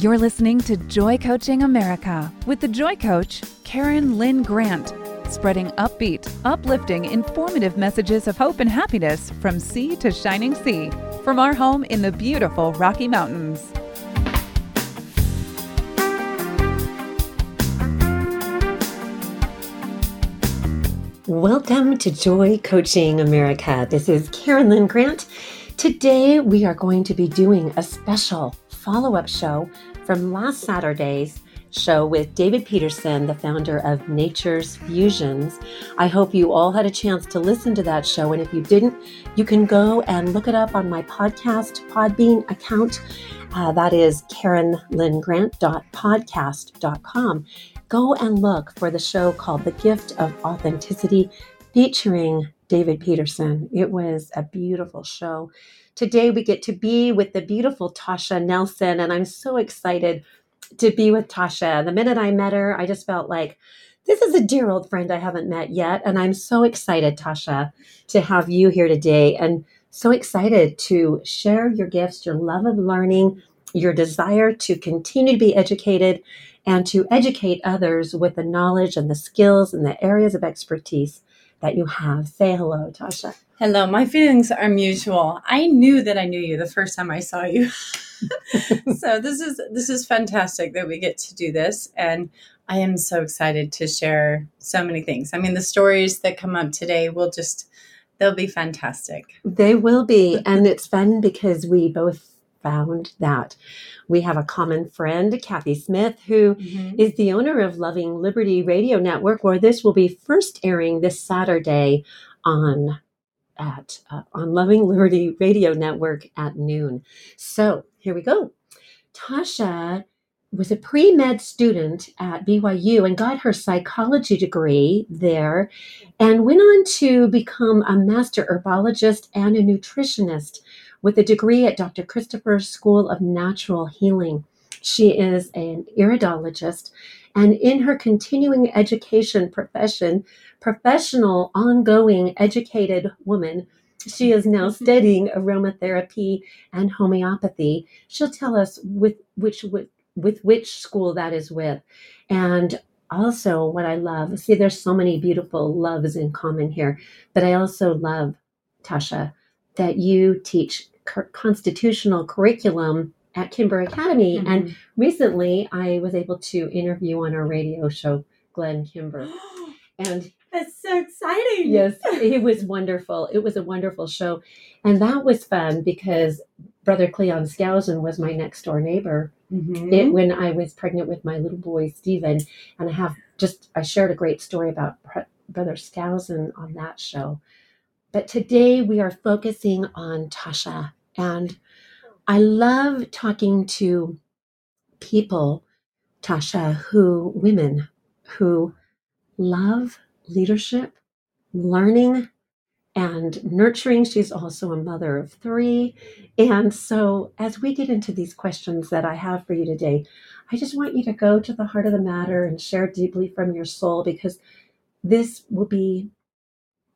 You're listening to Joy Coaching America with the Joy Coach, Karen Lynn Grant, spreading upbeat, uplifting, informative messages of hope and happiness from sea to shining sea from our home in the beautiful Rocky Mountains. Welcome to Joy Coaching America. This is Karen Lynn Grant. Today we are going to be doing a special follow up show from last Saturday's show with David Peterson, the founder of Nature's Fusions. I hope you all had a chance to listen to that show. And if you didn't, you can go and look it up on my podcast Podbean account. Uh, that is karenlynngrant.podcast.com. Go and look for the show called The Gift of Authenticity featuring David Peterson. It was a beautiful show. Today we get to be with the beautiful Tasha Nelson, and I'm so excited to be with Tasha. The minute I met her, I just felt like this is a dear old friend I haven't met yet. And I'm so excited, Tasha, to have you here today and so excited to share your gifts, your love of learning, your desire to continue to be educated and to educate others with the knowledge and the skills and the areas of expertise that you have. Say hello, Tasha. Hello, my feelings are mutual. I knew that I knew you the first time I saw you. so this is this is fantastic that we get to do this and I am so excited to share so many things. I mean, the stories that come up today will just they'll be fantastic. They will be and it's fun because we both found that we have a common friend, Kathy Smith, who mm-hmm. is the owner of Loving Liberty Radio Network, where this will be first airing this Saturday on at uh, on Loving Liberty Radio Network at noon. So here we go. Tasha was a pre med student at BYU and got her psychology degree there and went on to become a master herbologist and a nutritionist with a degree at Dr. Christopher's School of Natural Healing. She is an iridologist and in her continuing education profession, professional, ongoing, educated woman. She is now mm-hmm. studying aromatherapy and homeopathy. She'll tell us with which with, with which school that is with. And also what I love, see there's so many beautiful loves in common here, but I also love Tasha that you teach constitutional curriculum at Kimber Academy. Mm-hmm. And recently I was able to interview on our radio show Glenn Kimber. And that's so exciting. Yes, it was wonderful. It was a wonderful show. And that was fun because Brother Cleon Skousen was my next door neighbor mm-hmm. it, when I was pregnant with my little boy, Stephen. And I have just, I shared a great story about Brother Skousen on that show. But today we are focusing on Tasha. And I love talking to people, Tasha, who, women who love leadership, learning, and nurturing. She's also a mother of three. And so, as we get into these questions that I have for you today, I just want you to go to the heart of the matter and share deeply from your soul because this will be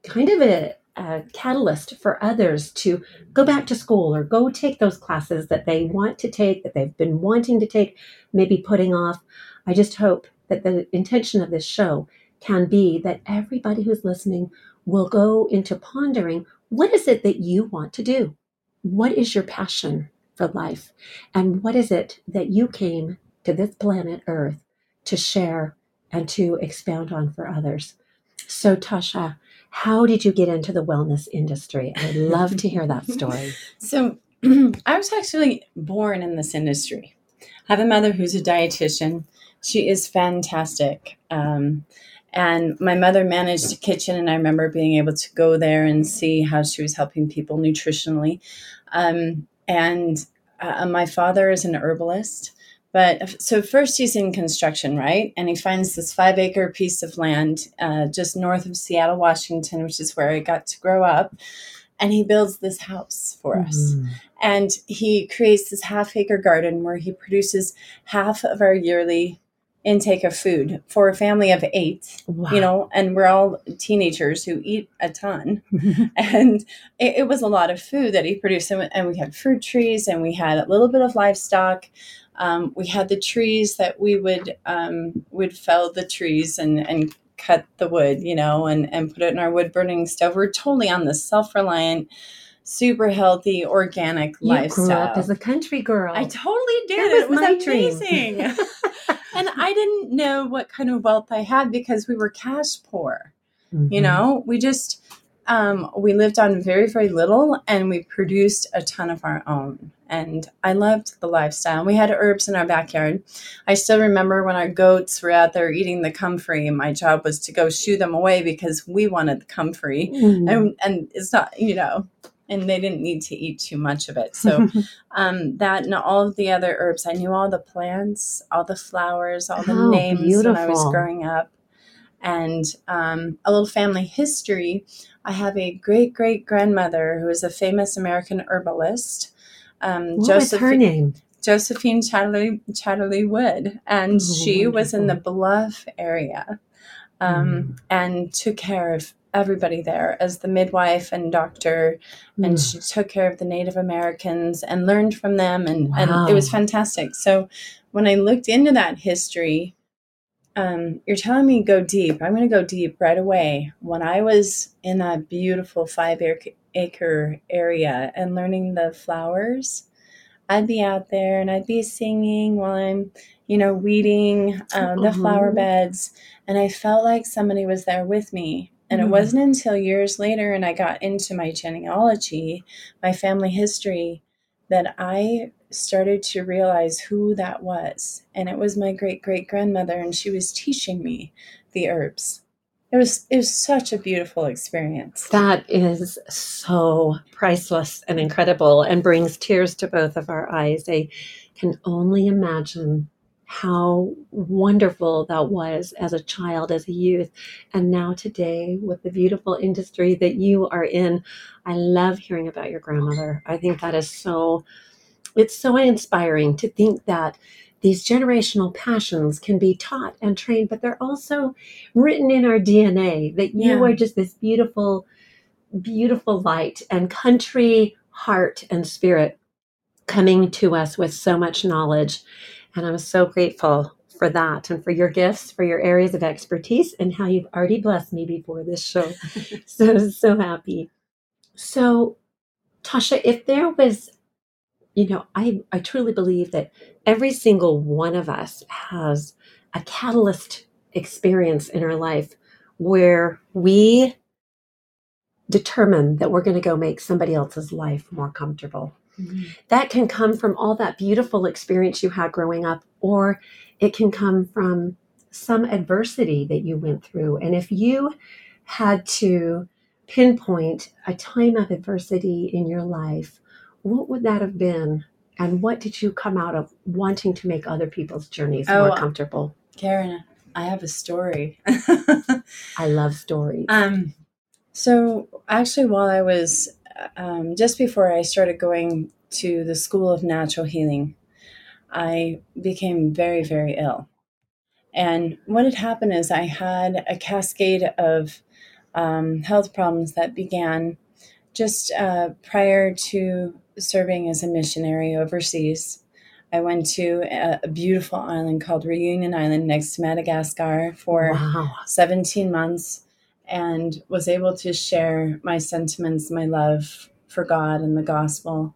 kind of a, a catalyst for others to go back to school or go take those classes that they want to take, that they've been wanting to take, maybe putting off. I just hope that the intention of this show can be that everybody who's listening will go into pondering what is it that you want to do? What is your passion for life? And what is it that you came to this planet Earth to share and to expound on for others? So, Tasha, how did you get into the wellness industry? I'd love to hear that story. so, I was actually born in this industry. I have a mother who's a dietitian. She is fantastic. Um, and my mother managed a kitchen, and I remember being able to go there and see how she was helping people nutritionally. Um, and uh, my father is an herbalist. But so first he's in construction, right? And he finds this five acre piece of land uh, just north of Seattle, Washington, which is where I got to grow up. And he builds this house for mm-hmm. us. And he creates this half acre garden where he produces half of our yearly intake of food for a family of eight Wow. you know and we're all teenagers who eat a ton. And it, it was a lot of food that he produced. And, and we had fruit trees and we had a little bit of livestock. Um, we had the trees that we would um, would fell the trees and and cut the wood you know and and put it in our wood burning stove. We're totally on the self-reliant super healthy organic you lifestyle grew up as a country girl. I totally did. That was it was my dream. amazing. and I didn't know what kind of wealth I had because we were cash poor. You Mhm. know, we just um, we lived on very very little, and we produced a ton of our own. And I loved the lifestyle. We had herbs in our backyard. I still remember when our goats were out there eating the comfrey, my job was to go shoo them away because we wanted the comfrey. Mm. And, and it's not, you know, and they didn't need to eat too much of it. So um, that and all of the other herbs. I knew all the plants, all the flowers, all the How names when I was growing up. And um, a little family history. I have a great great grandmother who is a famous American herbalist. Um, what was her name? Josephine Chatterley, Chatterley Wood, and Oh, she was in the. Bluff area, um, Mm. and took care of everybody there as the midwife and doctor, and Mm. she took care of the Native Americans and learned from them, and and it was fantastic. So when I looked into that history. Um, you're telling me go deep. I'm going to go deep right away. When I was in that beautiful five acre area and learning the flowers, I'd be out there and I'd be singing while I'm, you know, weeding um, the flower Uh-huh. beds. And I felt like somebody was there with me. And it Mm. wasn't until years later and I got into my genealogy, my family history, that I started to realize who that was. And it was my great great grandmother, and she was teaching me the herbs. It was it was such a beautiful experience. That is so priceless and incredible and brings tears to both of our eyes. I can only imagine how wonderful that was as a child, as a youth, and now today with the beautiful industry that you are in. I love hearing about your grandmother. I think that is so, it's so inspiring to think that these generational passions can be taught and trained, but they're also written in our DNA that you Yeah. are just this beautiful, beautiful light and country heart and spirit coming to us with so much knowledge. And I'm so grateful for that and for your gifts, for your areas of expertise, and how you've already blessed me before this show. so, so happy. So, Tasha, if there was, you know, I, I truly believe that every single one of us has a catalyst experience in our life where we determine that we're going to go make somebody else's life more comfortable. That can come from all that beautiful experience you had growing up, or it can come from some adversity that you went through. And if you had to pinpoint a time of adversity in your life, what would that have been? And what did you come out of wanting to make other people's journeys Oh, more comfortable? Karen, I have a story. I love stories. um, so actually, while I was um, just before I started going to the School of Natural Healing, I became very, very ill. And what had happened is I had a cascade of um, health problems that began just uh, prior to serving as a missionary overseas. I went to a, a beautiful island called Reunion Island next to Madagascar for wow. 17 months and was able to share my sentiments, my love for God and the gospel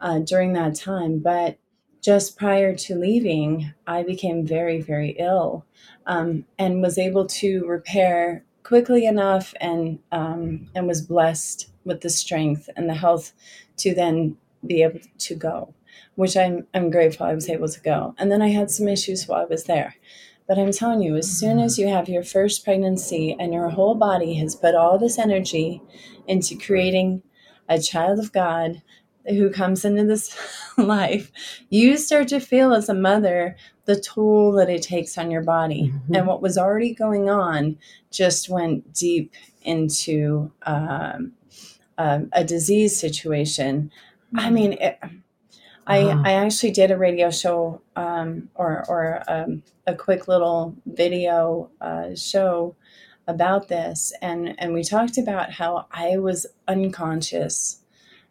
uh, during that time. But just prior to leaving, I became very, very ill um, and was able to repair quickly enough and um, and was blessed with the strength and the health to then be able to go, which I'm I'm grateful I was able to go. And then I had some issues while I was there. But I'm telling you, as soon as you have your first pregnancy and your whole body has put all this energy into creating a child of God who comes into this life, you start to feel as a mother the toll that it takes on your body. Mhm. And what was already going on just went deep into um, um, a disease situation. I mean, it, I, uh-huh. I actually did a radio show um, or, or um, a quick little video uh, show about this. And, and we talked about how I was unconscious.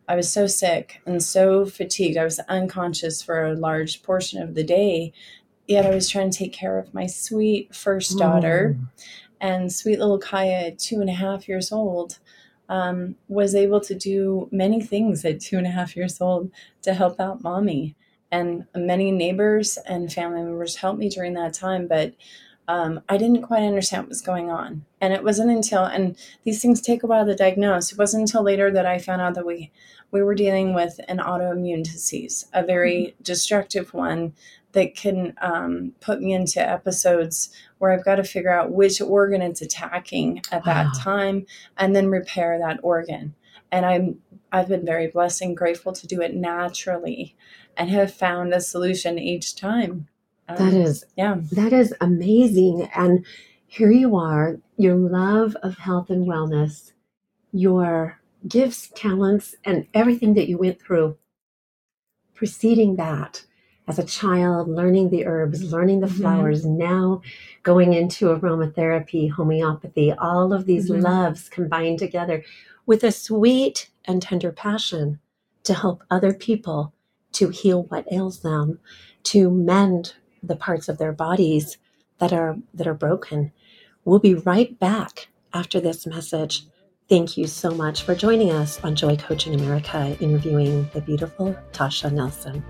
I was so sick and so fatigued. I was unconscious for a large portion of the day. Yet I was trying to take care of my sweet first daughter. Mm. And sweet little Kaya, two and a half years old, um, was able to do many things at two and a half years old to help out mommy. And many neighbors and family members helped me during that time, but um, I didn't quite understand what was going on. And it wasn't until, and these things take a while to diagnose, it wasn't until later that I found out that we, we were dealing with an autoimmune disease, a very mm-hmm. destructive one that can um, put me into episodes where I've got to figure out which organ it's attacking at wow. that time and then repair that organ. And I'm I've been very blessed and grateful to do it naturally and have found a solution each time. Um, that is yeah. That is amazing. And here you are, your love of health and wellness, your gifts, talents, and everything that you went through preceding that as a child, learning the herbs, learning the mm-hmm. flowers, mm-hmm. now going into aromatherapy, homeopathy, all of these mm-hmm. loves combined together with a sweet and tender passion to help other people to heal what ails them, to mend the parts of their bodies that are that are broken. We'll be right back after this message. Thank you so much for joining us on Joy Coaching America, interviewing the beautiful Tasha Nelson.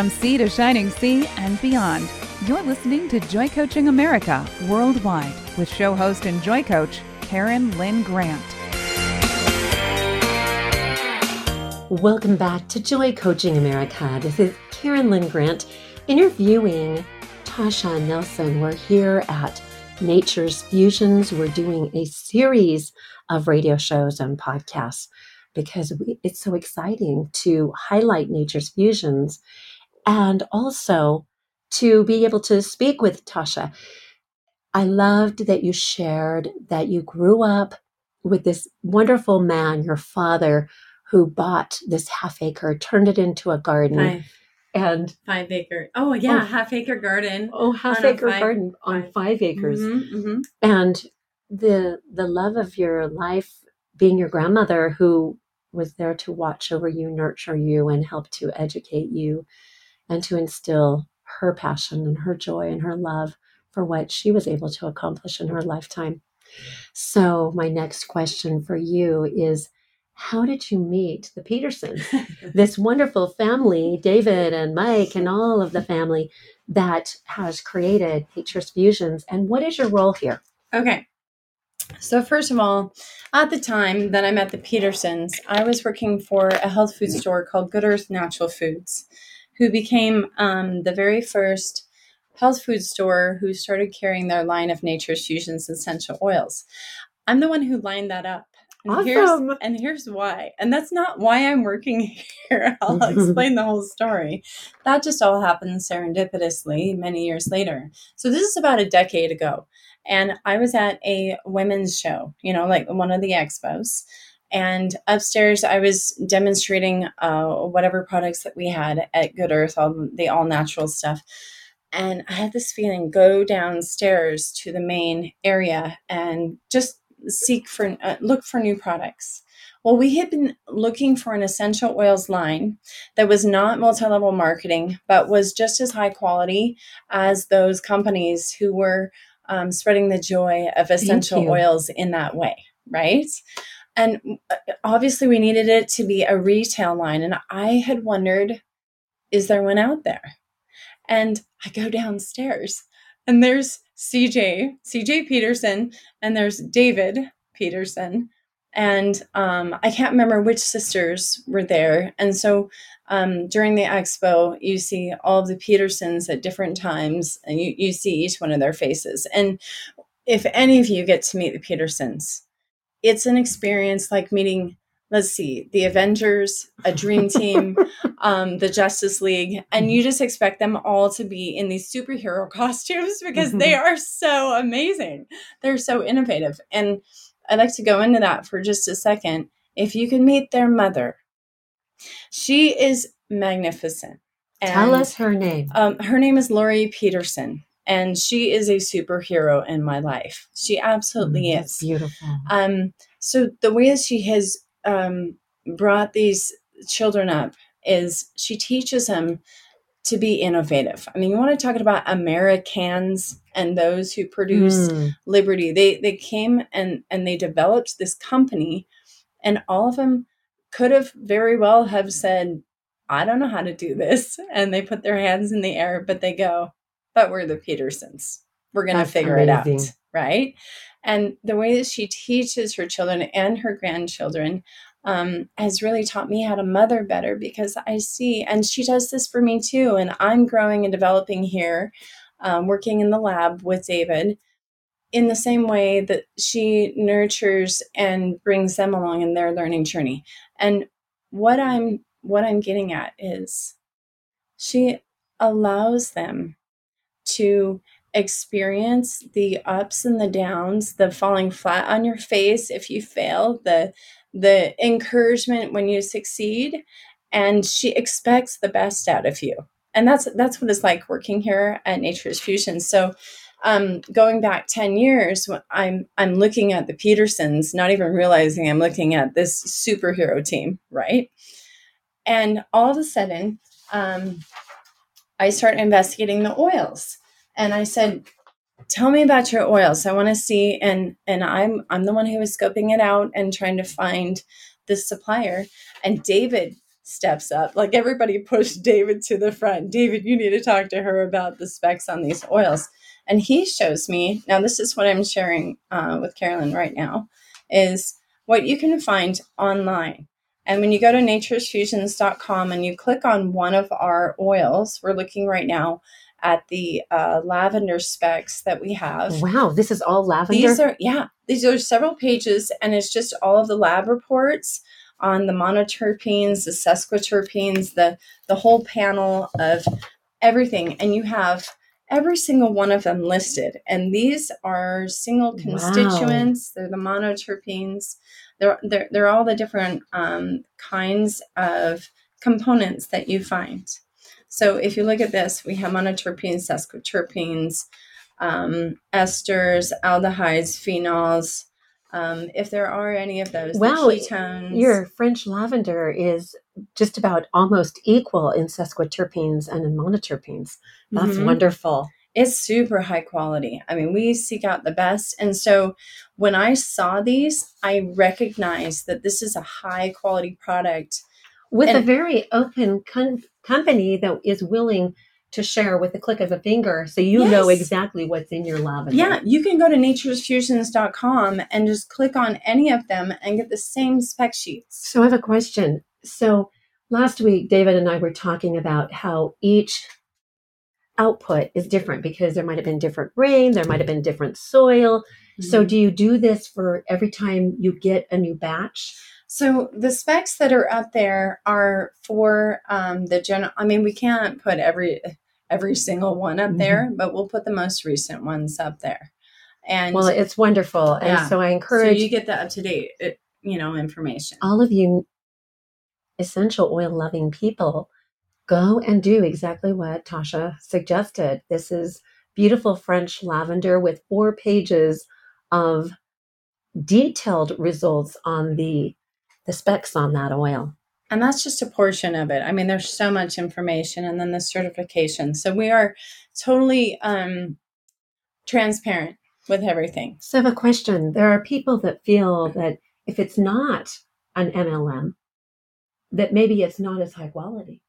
From sea to shining sea and beyond, you're listening to Joy Coaching America worldwide with show host and Joy Coach Karen Lynn Grant. Welcome back to Joy Coaching America. This is Karen Lynn Grant interviewing Tasha Nelson. We're here at Nature's Fusions. We're doing a series of radio shows and podcasts because it's so exciting to highlight Nature's Fusions and also to be able to speak with Tasha. I loved that you shared that you grew up with this wonderful man, your father, who bought this half acre, turned it into a garden. Five. And five acre. Oh, yeah, oh, half acre garden. Oh, half acre five, garden on five, five acres. Mm-hmm, mm-hmm. And the the love of your life being your grandmother who was there to watch over you, nurture you, and help to educate you and to instill her passion and her joy and her love for what she was able to accomplish in her lifetime. So, my next question for you is How did you meet the Petersons, this wonderful family, David and Mike, and all of the family that has created Nature's Fusions? And what is your role here? Okay. So, first of all, at the time that I met the Petersons, I was working for a health food store called Good Earth Natural Foods who became um, the very first health food store who started carrying their line of Nature's Fusions essential oils. I'm the one who lined that up. And awesome. Here's, and here's why. And that's not why I'm working here. I'll explain the whole story. That just all happened serendipitously many years later. So this is about a decade ago. And I was at a women's show, you know, like one of the expos. And upstairs, I was demonstrating uh, whatever products that we had at Good Earth, all the all natural stuff. And I had this feeling go downstairs to the main area and just seek for, uh, look for new products. Well, we had been looking for an essential oils line that was not multi level marketing, but was just as high quality as those companies who were um, spreading the joy of essential oils in that way, right? And uh, obviously, we needed it to be a retail line. And I had wondered, is there one out there? And I go downstairs and there's CJ, CJ Peterson, and there's David Peterson. and um, I can't remember which sisters were there. And so um, during the expo, you see all of the Petersons at different times, and you, you see each one of their faces. And if any of you get to meet the Petersons, it's an experience like meeting let's see the avengers a dream team um, the justice league and you just expect them all to be in these superhero costumes because they are so amazing. They're so innovative. And i'd like to go into that for just a second. If you can meet their mother she is magnificent. And, tell us her name. um, her name is Laurie Peterson and she is a superhero in my life. She absolutely mm, is beautiful. Um, so the way that she has um, brought these children up is she teaches them to be innovative. I mean, you want to talk about Americans and those who produce mm. liberty. They they came and and they developed this company, and all of them could have very well have said, "I don't know how to do this," and they put their hands in the air, but they go, but we're the Petersons. We're going to figure amazing. it out. Right. And the way that she teaches her children and her grandchildren um, has really taught me how to mother better because I see, and she does this for me too. And I'm growing and developing here, um, working in the lab with David in the same way that she nurtures and brings them along in their learning journey. And what I'm what I'm getting at is she allows them to experience the ups and the downs, the falling flat on your face if you fail, the the encouragement when you succeed, and she expects the best out of you. And that's that's what it's like working here at Nature's Fusion. So um, going back 10 years, I'm I'm looking at the Petersons, not even realizing I'm looking at this superhero team, right? And all of a sudden, um, I start investigating the oils and I said, "Tell me about your oils. I want to see." And and I'm I'm the one who was scoping it out and trying to find the supplier. And David steps up. Like everybody pushed David to the front. David, you need to talk to her about the specs on these oils. And he shows me. Now, this is what I'm sharing uh, with Karen Lynn right now. Is what you can find online. And when you go to naturesfusions.com and you click on one of our oils, we're looking right now at the uh, lavender specs that we have. Wow, this is all lavender. These are yeah, these are several pages, and it's just all of the lab reports on the monoterpenes, the sesquiterpenes, the the whole panel of everything, and you have every single one of them listed. And these are single constituents. Wow. They're the monoterpenes. They're, they're, they're all the different um, kinds of components that you find. So if you look at this, we have monoterpenes, sesquiterpenes, um, esters, aldehydes, phenols. Um, if there are any of those, wow, your French lavender is just about almost equal in sesquiterpenes and in monoterpenes. That's mm-hmm. wonderful. It's super high quality. I mean, we seek out the best. And so when I saw these, I recognized that this is a high quality product with and, a very open con- company that is willing to share with the click of a finger so you yes. know exactly what's in your lavender. Yeah, you can go to naturesfusions.com and just click on any of them and get the same spec sheets. So I have a question. So last week David and I were talking about how each output is different because there might have been different rain, there might have been different soil. Mm-hmm. So do you do this for every time you get a new batch? So the specs that are up there are for um, the general. I mean, we can't put every every single one up mm-hmm. there, but we'll put the most recent ones up there. And well, it's wonderful, and yeah. so I encourage so you get the up to date, uh, you know, information. All of you essential oil loving people, go and do exactly what Tasha suggested. This is beautiful French lavender with four pages of detailed results on the the specs on that oil. And that's just a portion of it. I mean, there's so much information and then the certification. So we are totally um, transparent with everything. So I have a question. There are people that feel that if it's not an MLM, that maybe it's not as high quality.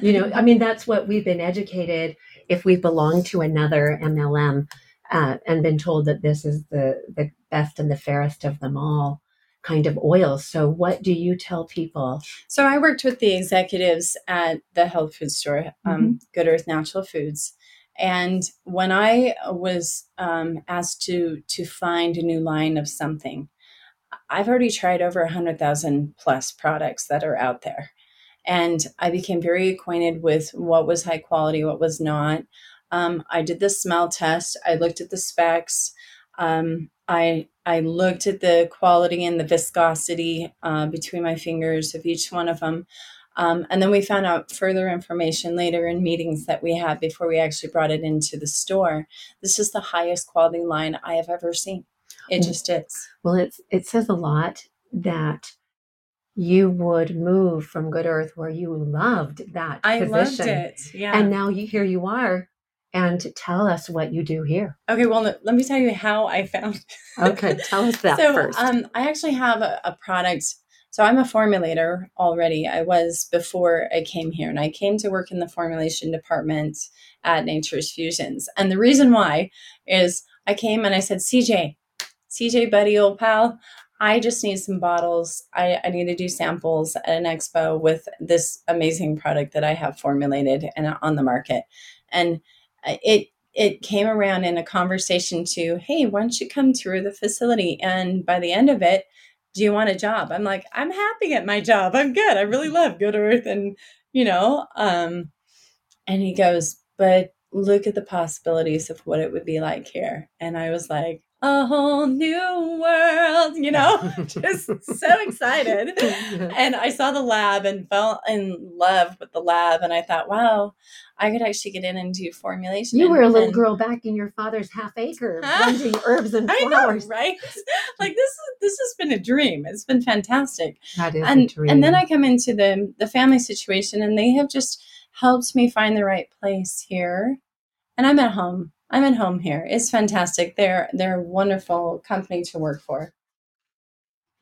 You know, I mean, that's what we've been educated if we belong to another MLM uh, and been told that this is the, the best and the fairest of them all kind of oils. So, what do you tell people? So, I worked with the executives at the health food store, um, mm-hmm. Good Earth Natural Foods. And when I was um, asked to to find a new line of something, I've already tried over a hundred thousand plus products that are out there, and I became very acquainted with what was high quality, what was not. Um, I did the smell test. I looked at the specs. Um, I I looked at the quality and the viscosity uh, between my fingers of each one of them. Um, and then we found out further information later in meetings that we had before we actually brought it into the store. This is the highest quality line I have ever seen. It just is. Well, it's it says a lot that you would move from Good Earth where you loved that I position. loved it. Yeah. And now you here you are and tell us what you do here. Okay, well, let me tell you how I found. okay, tell us that so, first. Um, I actually have a, a, product. So I'm a formulator already. I was before I came here, and I came to work in the formulation department at Nature's Fusions. And the reason why is I came and I said, CJ, CJ, buddy, old pal, I just need some bottles. I, I need to do samples at an expo with this amazing product that I have formulated and on the market. And it it came around in a conversation to, hey, why don't you come tour the facility? And by the end of it, do you want a job? I'm like, I'm happy at my job. I'm good. I really love Good Earth, and you know, um, and he goes, but look at the possibilities of what it would be like here. And I was like, a whole new world, you know, just so excited. And I saw the lab and fell in love with the lab. And I thought, wow, I could actually get in and do formulation. You were a little and, girl back in your father's half acre, planting herbs and flowers. Know, right? like this, this has been a dream. It's been fantastic. That is and, a dream. And then I come into the the family situation, and they have just helped me find the right place here. And I'm at home. I'm at home here. It's fantastic. They're they're a wonderful company to work for.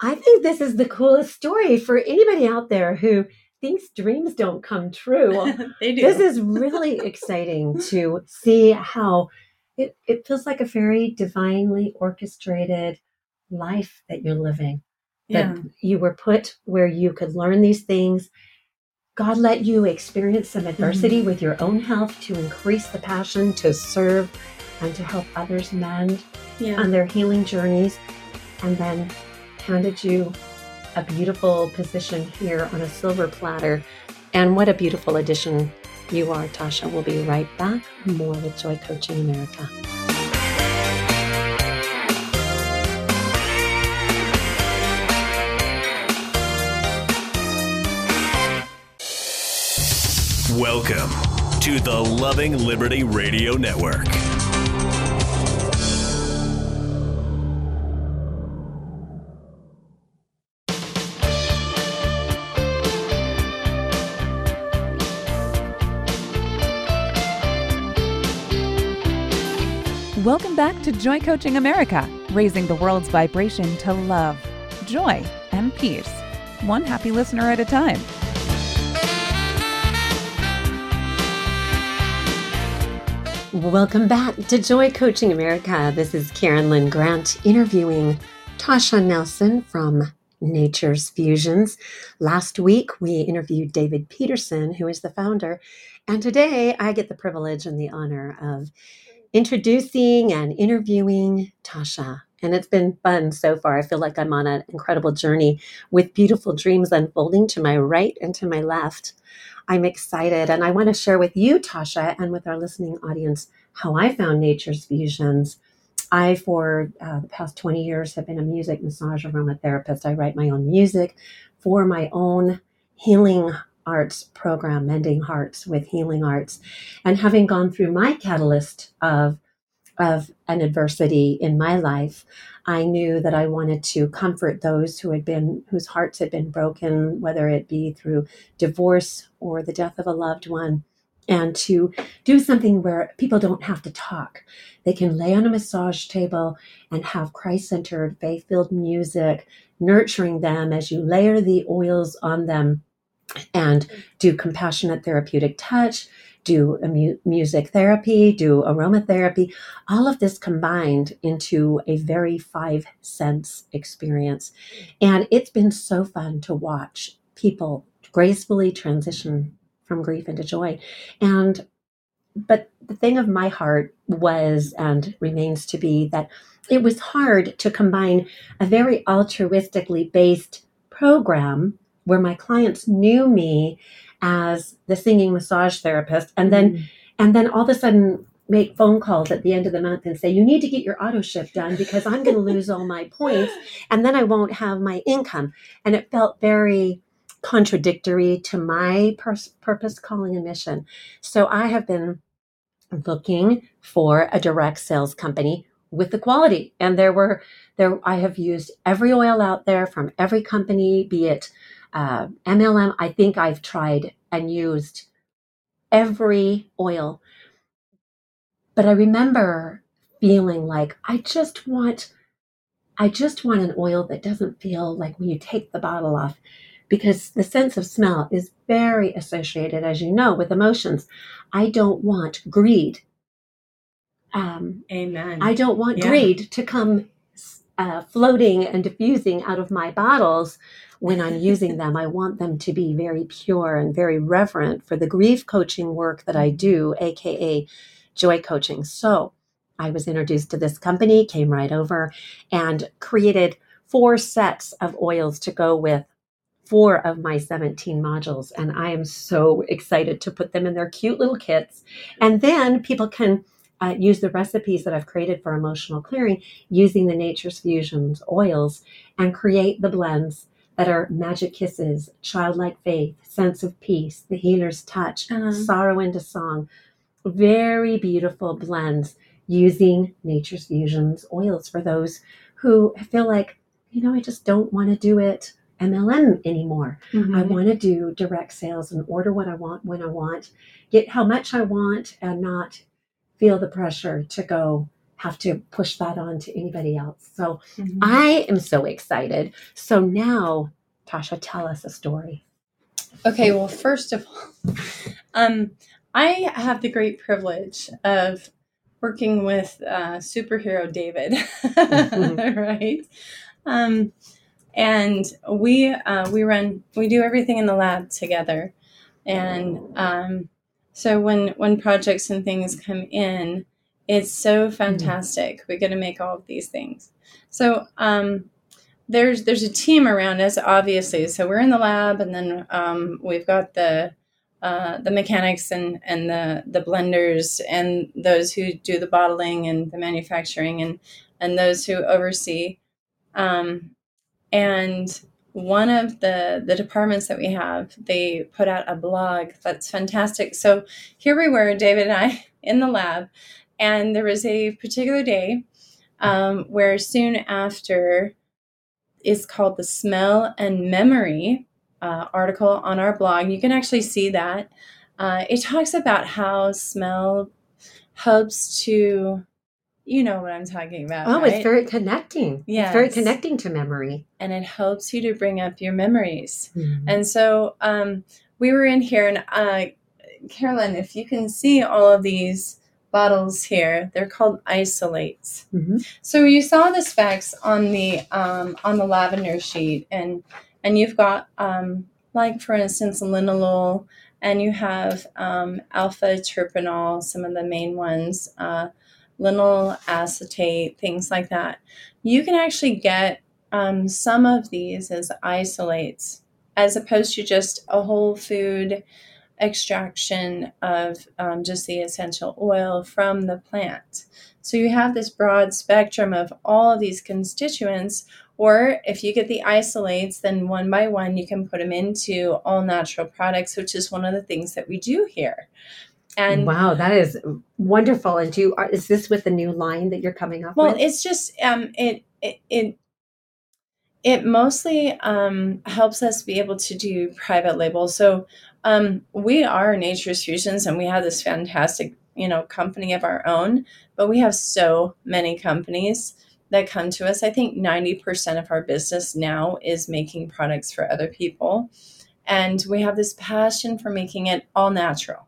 I think this is the coolest story for anybody out there who thinks dreams don't come true. they do. This is really exciting to see how it, it feels like a very divinely orchestrated life that you're living. That yeah. you were put where you could learn these things. God let you experience some adversity mm-hmm. with your own health to increase the passion to serve and to help others mend yeah. on their healing journeys. And then handed you a beautiful position here on a silver platter. And what a beautiful addition you are, Tasha. We'll be right back. More with Joy Coaching America. Welcome to the Loving Liberty Radio Network. Welcome back to Joy Coaching America, raising the world's vibration to love, joy, and peace, one happy listener at a time. Welcome back to Joy Coaching America. This is Karen Lynn Grant interviewing Tasha Nelson from Nature's Fusions. Last week, we interviewed David Peterson, who is the founder, and today I get the privilege and the honor of introducing and interviewing Tasha. And it's been fun so far. I feel like I'm on an incredible journey with beautiful dreams unfolding to my right and to my left. I'm excited and I want to share with you, Tasha, and with our listening audience how I found Nature's Fusions. I, for uh, the past 20 years, have been a music massage aromatherapist. I write my own music for my own healing arts program, Mending Hearts with Healing Arts. And having gone through my catalyst of, of an adversity in my life, I knew that I wanted to comfort those who had been, whose hearts had been broken, whether it be through divorce or the death of a loved one and to do something where people don't have to talk. They can lay on a massage table and have Christ centered, faith filled music, nurturing them as you layer the oils on them and do compassionate therapeutic touch, do mu- music therapy, do aromatherapy, all of this combined into a very five sense experience. And it's been so fun to watch people gracefully transition from grief into joy. And but the thing of my heart was and remains to be that it was hard to combine a very altruistically based program where my clients knew me as the singing massage therapist. And then mm. and then all of a sudden make phone calls at the end of the month and say you need to get your auto ship done because i'm going to lose all my points and then i won't have my income. And it felt very contradictory to my pers- purpose calling and mission. So i have been looking for a direct sales company with the quality. And there were there i have used every oil out there from every company be it uh, MLM, I think I've tried and used every oil. But I remember feeling like I just want I just want an oil that doesn't feel like when you take the bottle off because the sense of smell is very associated as you know with emotions. I don't want greed. Um, Amen. I don't want yeah. greed to come uh, floating and diffusing out of my bottles when I'm using them. I want them to be very pure and very reverent for the grief coaching work that I do, AKA joy coaching. So I was introduced to this company, came right over, and created four sets of oils to go with four of my 17 modules. And I am so excited to put them in their cute little kits. And then people can uh, use the recipes that I've created for emotional clearing using the Nature's Fusions oils and create the blends that are magic kisses, childlike faith, sense of peace, the healer's touch, uh-huh. sorrow into song. Very beautiful blends using Nature's Fusions oils for those who feel like, you know, I just don't want to do it MLM anymore. Mm-hmm. I want to do direct sales and order what I want when I want, get how much I want, and not feel the pressure to go have to push that on to anybody else. So mm-hmm. I am so excited. So now, Tasha, tell us a story. Okay, well, first of all, um, I have the great privilege of working with uh, superhero David, mm-hmm. right? Um, and we uh, we run we do everything in the lab together, and um, so when when projects and things come in, it's so mm-hmm. fantastic. Mm-hmm. We get to make all of these things. So um, there's there's a team around us, obviously. So we're in the lab, and then um, we've got the uh, the mechanics and and the the blenders and those who do the bottling and the manufacturing and and those who oversee. Um, and one of the the departments that we have, they put out a blog that's fantastic. So here we were, David and I, in the lab, and there was a particular day um, where soon after is called the Smell and Memory uh, article on our blog. You can actually see that. Uh, it talks about how smell helps to, you know what I'm talking about. Oh, right? it's very connecting. Yeah, it's very connecting to memory, and it helps you to bring up your memories. Mm-hmm. And so um, we were in here, and uh, Karen Lynn, if you can see all of these bottles here. They're called isolates. Mm-hmm. So you saw the specs on the um, on the lavender sheet, and and you've got um, like for instance linalool, and you have um, alpha terpineol, some of the main ones, uh, linalool acetate, things like that. You can actually get um, some of these as isolates as opposed to just a whole food extraction of um, just the essential oil from the plant. So you have this broad spectrum of all of these constituents. Or if you get the isolates, then one by one you can put them into all natural products, which is one of the things that we do here. And wow, that is wonderful. And do you, are, is this with the new line that you're coming up well, with? Well, it's just um, it, it it it mostly um, helps us be able to do private labels. So um, we are Nature's Fusions, and we have this fantastic, you know, company of our own. But we have so many companies that come to us. I think ninety percent of our business now is making products for other people, and we have this passion for making it all natural.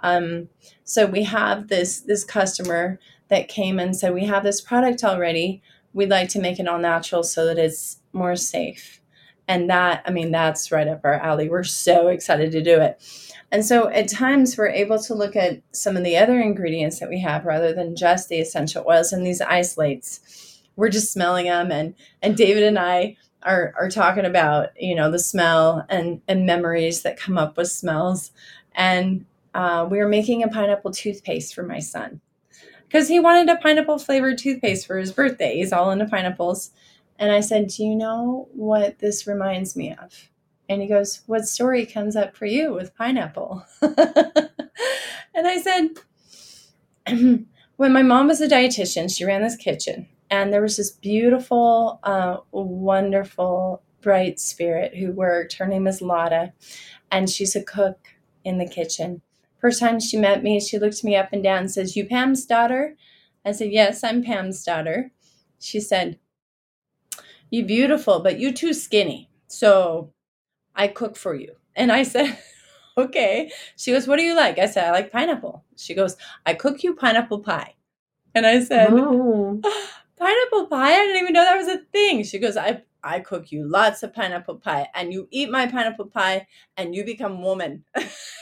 Um, so we have this this customer that came and said, "We have this product already. We'd like to make it all natural so that it's more safe." And that, I mean, that's right up our alley. We're so excited to do it. And so at times we're able to look at some of the other ingredients that we have rather than just the essential oils and these isolates. We're just smelling them and and David and I are are talking about, you know, the smell and and memories that come up with smells. And uh, we were making a pineapple toothpaste for my son because he wanted a pineapple flavored toothpaste for his birthday. He's all into pineapples. And I said, Do you know what this reminds me of? And he goes, What story comes up for you with pineapple? and I said, When my mom was a dietitian, she ran this kitchen, and there was this beautiful, uh, wonderful, bright spirit who worked. Her name is Lotta, and she's a cook in the kitchen. First time she met me, she looked me up and down and says, You Pam's daughter? I said, Yes, I'm Pam's daughter. She said, You beautiful, but you too skinny. So I cook for you. And I said, okay. She goes, what do you like? I said, I like pineapple. She goes, I cook you pineapple pie. And I said, oh. pineapple pie? I didn't even know that was a thing. She goes, I I cook you lots of pineapple pie, and you eat my pineapple pie, and you become woman.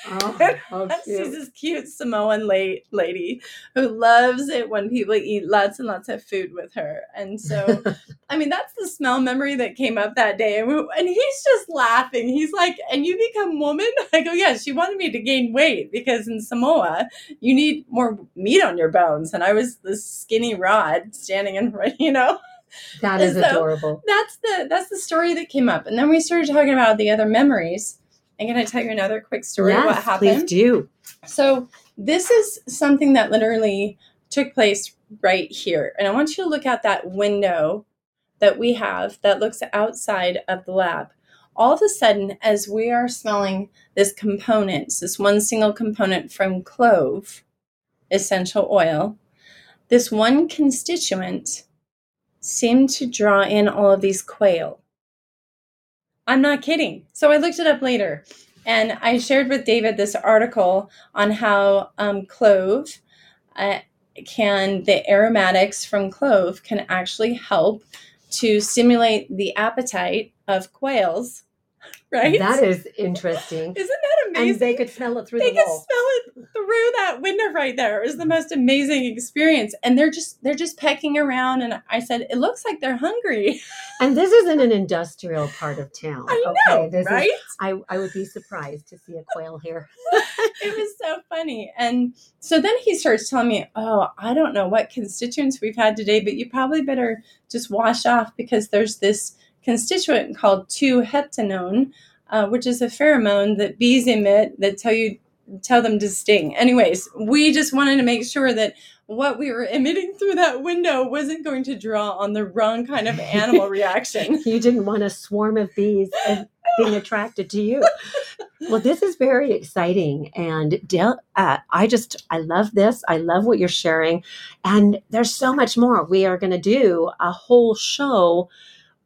Oh, She's this cute Samoan lady who loves it when people eat lots and lots of food with her. And so, I mean, that's the smell memory that came up that day. And, we, and he's just laughing. He's like, "And you become woman?" I go, "Yeah." She wanted me to gain weight because in Samoa you need more meat on your bones, and I was this skinny rod standing in front, you know. That is so adorable. That's the that's the story that came up, and then we started talking about the other memories. I'm going to tell you another quick story? Yes, what happened? Please do. So this is something that literally took place right here, and I want you to look at that window that we have that looks outside of the lab. All of a sudden, as we are smelling this component, this one single component from clove essential oil, this one constituent seemed to draw in all of these quail. I'm not kidding. So I looked it up later and I shared with David this article on how um, clove uh, can, the aromatics from clove can actually help to stimulate the appetite of quails right? That is interesting. Isn't that amazing? And they could smell it through they the could wall. smell it through that window right there. It was the most amazing experience. And they're just they're just pecking around and I said, It looks like they're hungry. And this isn't an industrial part of town. I know, this right? Is, I, I would be surprised to see a quail here. it was so funny. And so then he starts telling me, Oh, I don't know what constituents we've had today, but you probably better just wash off because there's this constituent called 2-heptanone, uh, which is a pheromone that bees emit that tell you tell them to sting. Anyways, we just wanted to make sure that what we were emitting through that window wasn't going to draw on the wrong kind of animal reaction. you didn't want a swarm of bees being attracted to you. Well, this is very exciting, and uh, I just I love this. I love what you're sharing, and there's so much more. We are going to do a whole show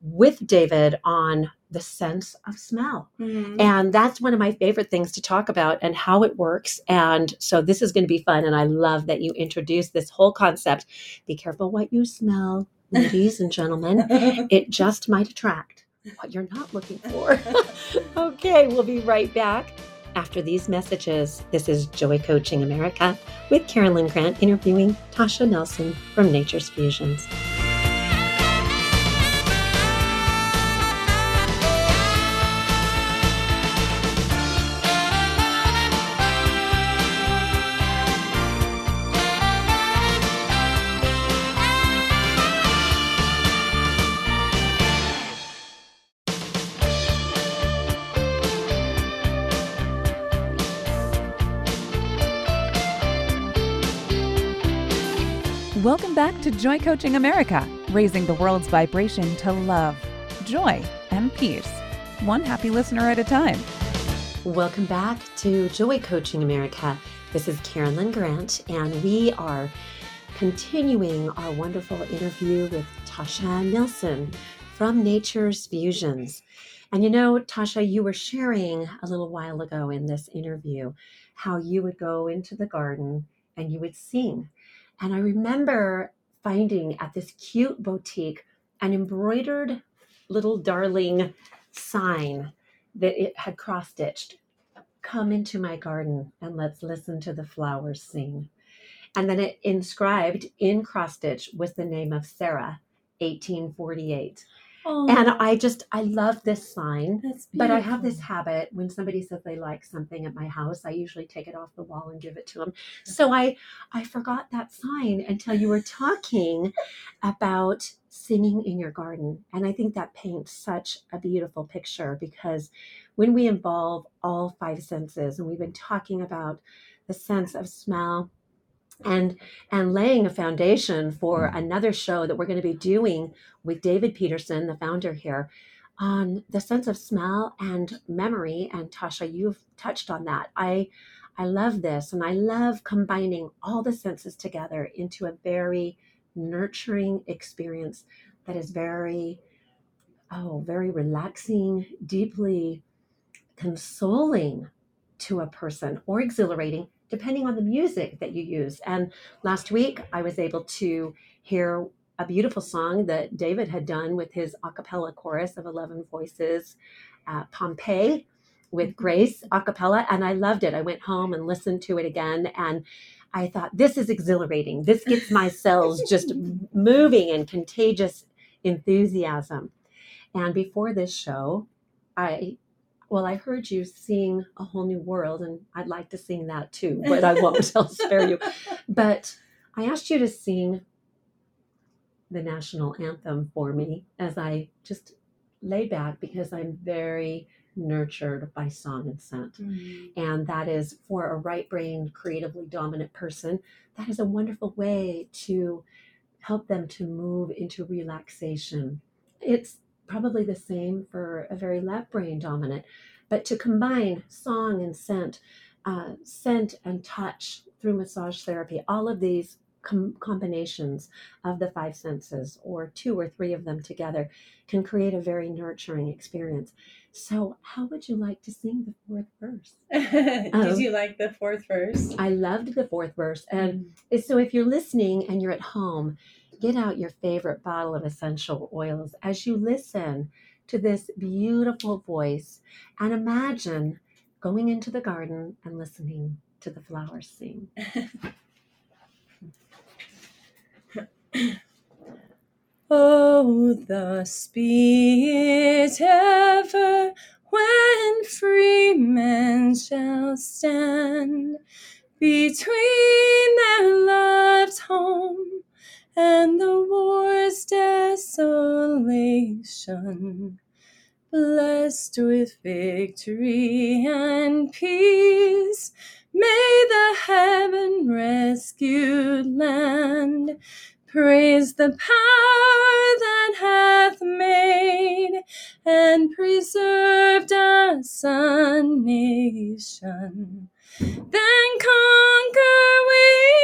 with David on the sense of smell. Mm-hmm. And that's one of my favorite things to talk about and how it works. And so this is going to be fun. And I love that you introduced this whole concept. Be careful what you smell, ladies and gentlemen. It just might attract what you're not looking for. okay, we'll be right back. After these messages, this is Joy Coaching America with Carolyn Grant interviewing Tasha Nelson from Nature's Fusions. Joy Coaching America, raising the world's vibration to love, joy, and peace, one happy listener at a time. Welcome back to Joy Coaching America. This is Carolyn Grant, and we are continuing our wonderful interview with Tasha Nelson from Nature's Fusions. And you know, Tasha, you were sharing a little while ago in this interview how you would go into the garden and you would sing. And I remember finding at this cute boutique an embroidered little darling sign that it had cross stitched Come into my garden and let's listen to the flowers sing. And then it inscribed in cross stitch was the name of Sarah, 1848. Oh, And I just, I love this sign. But I have this habit when somebody says they like something at my house, I usually take it off the wall and give it to them. So I I forgot that sign until you were talking about singing in your garden. And I think that paints such a beautiful picture because when we involve all five senses and we've been talking about the sense of smell and and laying a foundation for mm. another show that we're going to be doing with David Peterson, the founder here, on the sense of smell and memory. And Tasha, you've touched on that. I I love this, and I love combining all the senses together into a very nurturing experience that is very oh very relaxing, deeply consoling to a person or exhilarating depending on the music that you use. And last week I was able to hear a beautiful song that David had done with his a cappella chorus of 11 voices at Pompeii with mm-hmm. Grace a cappella and I loved it. I went home and listened to it again and I thought this is exhilarating. This gets my cells just moving in contagious enthusiasm. And before this show, I well, I heard you sing A Whole New World, and I'd like to sing that too, but I won't. I'll spare you. But I asked you to sing the national anthem for me as I just lay back because I'm very nurtured by song and scent. Mm. And that is for a right brain, creatively dominant person, that is a wonderful way to help them to move into relaxation. It's probably the same for a very left brain dominant, but to combine song and scent, uh, scent and touch through massage therapy, all of these com- combinations of the five senses, or two or three of them together, can create a very nurturing experience. So, how would you like to sing the fourth verse? Did Um, you like the fourth verse? I loved the fourth verse. And Mm. so, if you're listening and you're at home, get out your favorite bottle of essential oils as you listen to this beautiful voice and imagine going into the garden and listening to the flowers sing. Oh, thus be it ever when free men shall stand between their loved home and the war's desolation. Blessed with victory and peace, may the heaven rescued land Praise the power that hath made and preserved us a nation. Then conquer we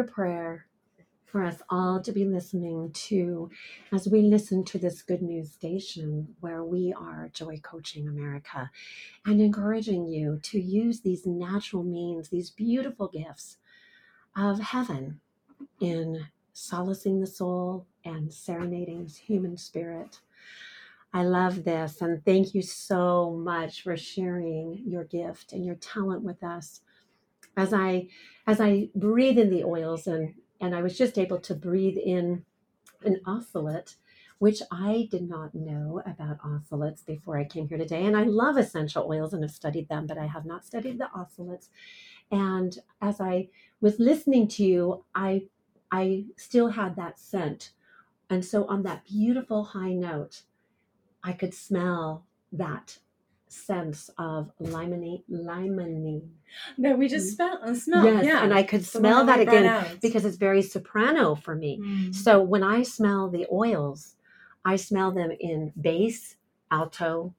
a prayer for us all to be listening to as we listen to this good news station where we are Joy Coaching America and encouraging you to use these natural means, these beautiful gifts of heaven in solacing the soul and serenading the human spirit. I love this and thank you so much for sharing your gift and your talent with us. As I as I breathe in the oils and and I was just able to breathe in an isolate, which I did not know about isolates before I came here today. And I love essential oils and have studied them, but I have not studied the isolates. And as I was listening to you, I I still had that scent. And so on that beautiful high note, I could smell that sense of limonene limonene that we just smell uh, smell yes yeah. and i could smell that again because it's very soprano for me. Mm. so when i smell the oils i smell them in bass alto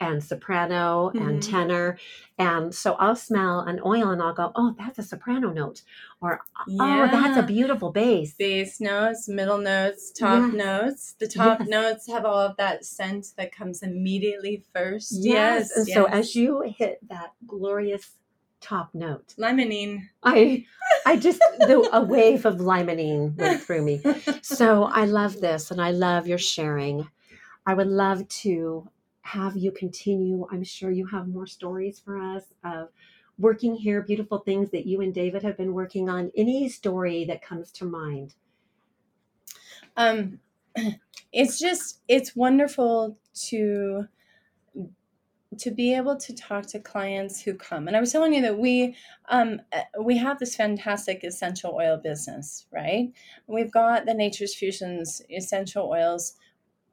and soprano and Mhm. tenor and so i'll smell an oil and i'll go oh that's a soprano note or oh that's a beautiful bass bass notes, middle notes, top Yes. notes. The top Yes. notes have all of that scent that comes immediately first. yes, and so as you hit that glorious top note limonene. I I just the, a wave of limonene went through me. So I love this and I love your sharing. I would love to have you continue. I'm sure you have more stories for us of working here, beautiful things that you and David have been working on. Any story that comes to mind. um it's just it's wonderful to to be able to talk to clients who come and i was telling you that we um uh, we have this fantastic essential oil business right we've got the nature's fusions essential oils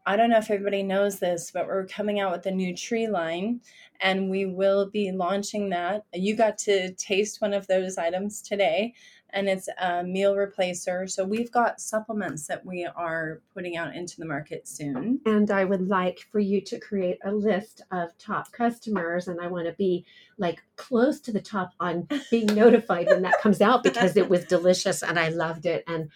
i don't know if everybody knows this but we're coming out with a new tree line and we will be launching that you got to taste one of those items today and it's a meal replacer. So we've got supplements that we are putting out into the market soon. And I would like for you to create a list of top customers. And I want to be like close to the top on being notified when that comes out because it was delicious and I loved it. And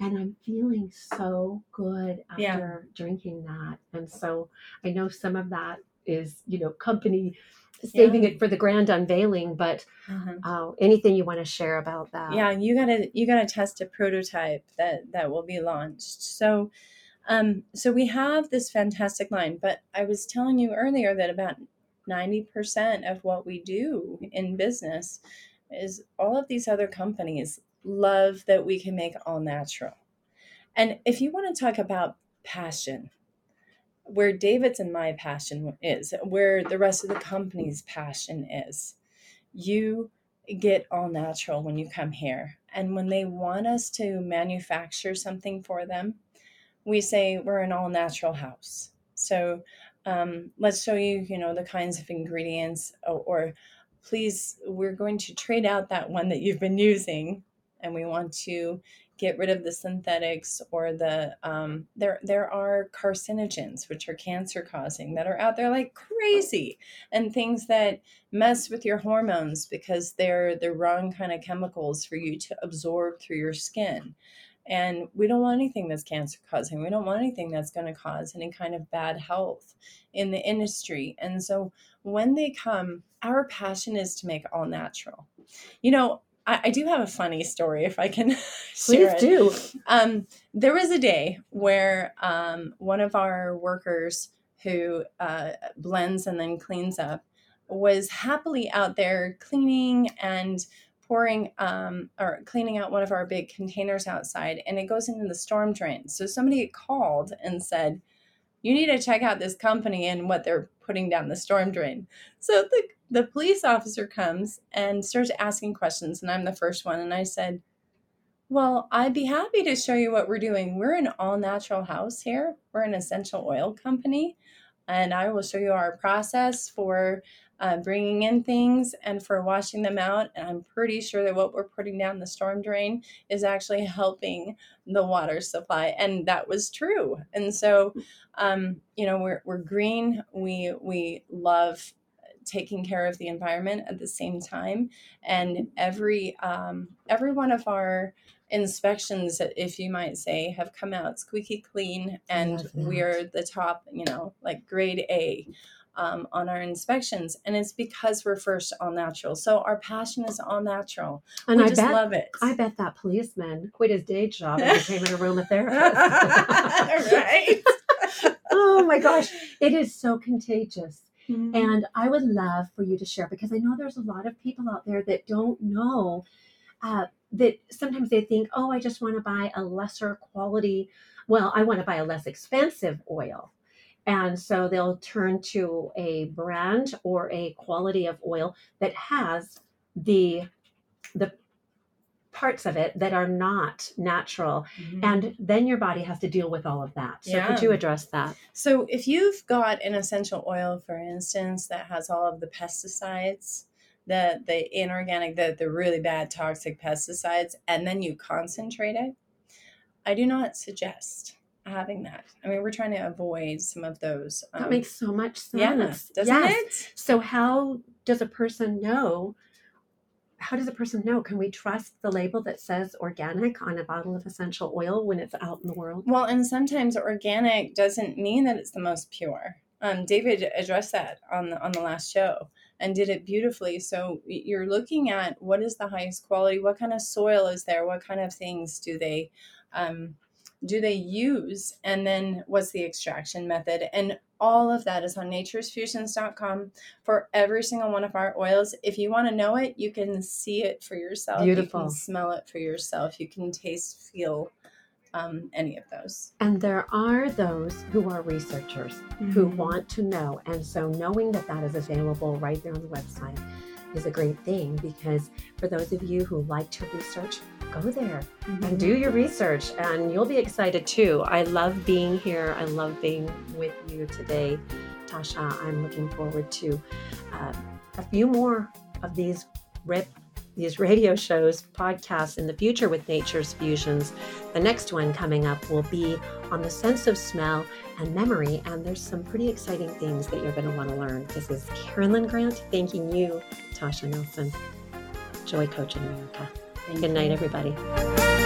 and I'm feeling so good after Yeah. drinking that. And so I know some of that is, you know, company saving Yeah. it for the grand unveiling, but Uh-huh. uh, anything you want to share about that? Yeah, you gotta you gotta test a prototype that that will be launched. So, um, so we have this fantastic line. But I was telling you earlier that about ninety percent of what we do in business is all of these other companies love that we can make all natural. And if you want to talk about passion, where David's and my passion is, where the rest of the company's passion is, you get all natural when you come here. And when they want us to manufacture something for them, we say we're an all natural house. So um, let's show you, you know, the kinds of ingredients, or, or please, we're going to trade out that one that you've been using, and we want to get rid of the synthetics or the um, there there are carcinogens which are cancer causing that are out there like crazy and things that mess with your hormones because they're the wrong kind of chemicals for you to absorb through your skin. And we don't want anything that's cancer causing. We don't want anything that's going to cause any kind of bad health in the industry. And so when they come our passion is to make all natural. You know I, I do have a funny story if I can share Please do. Um, there was a day where um, one of our workers who uh, blends and then cleans up was happily out there cleaning and pouring um, or cleaning out one of our big containers outside, and it goes into the storm drain. So somebody called and said, "You need to check out this company and what they're putting down the storm drain." So the the police officer comes and starts asking questions, and I'm the first one, and I said. Well, I'd be happy to show you what we're doing. We're an all natural house here. We're an essential oil company. And I will show you our process for uh, bringing in things and for washing them out. And I'm pretty sure that what we're putting down the storm drain is actually helping the water supply. And that was true. And so, um, you know, we're, we're green. We, we love taking care of the environment at the same time. And every, um, every one of our, inspections, if you might say, have come out squeaky clean, and we're the top, you know, like grade A um, on our inspections. And it's because we're first all natural. So our passion is all natural. And we I just bet love it. I bet that policeman quit his day job and became an aromatherapist. right? oh my gosh, it is so contagious. Mhm. And I would love for you to share because I know there's a lot of people out there that don't know uh, that sometimes they think, oh, I just want to buy a lesser quality. Well, I want to buy a less expensive oil. And so they'll turn to a brand or a quality of oil that has the the parts of it that are not natural Mhm. and then your body has to deal with all of that so Yeah. could you address that So, if you've got an essential oil, for instance, that has all of the pesticides, the the inorganic, the the really bad toxic pesticides, and then you concentrate it, I do not suggest having that. I mean, we're trying to avoid some of those. that um, makes so much sense yeah, doesn't Yes. it? So how does a person know? How does a person know? Can we trust the label that says organic on a bottle of essential oil when it's out in the world? Well, and sometimes organic doesn't mean that it's the most pure. Um, David addressed that on the on the last show and did it beautifully. So you're looking at what is the highest quality, what kind of soil is there, what kind of things do they um, do they use, and then what's the extraction method, and all of that is on naturesfusions.com for every single one of our oils. If you want to know it, you can see it for yourself. You Beautiful. can smell it for yourself. You can taste, feel um, any of those. And there are those who are researchers who Mhm. want to know. And so knowing that that is available right there on the website is a great thing because for those of you who like to research, go there and do your research and you'll be excited too. I love being here. I love being with you today, Tasha. I'm looking forward to uh, a few more of these rip these radio shows, podcasts in the future with Nature's Fusions. The next one coming up will be on the sense of smell and memory, and there's some pretty exciting things that you're going to want to learn. This is Carolyn Grant thanking you, Tasha Nelson, Joy Coaching America. Thank Good night, everybody.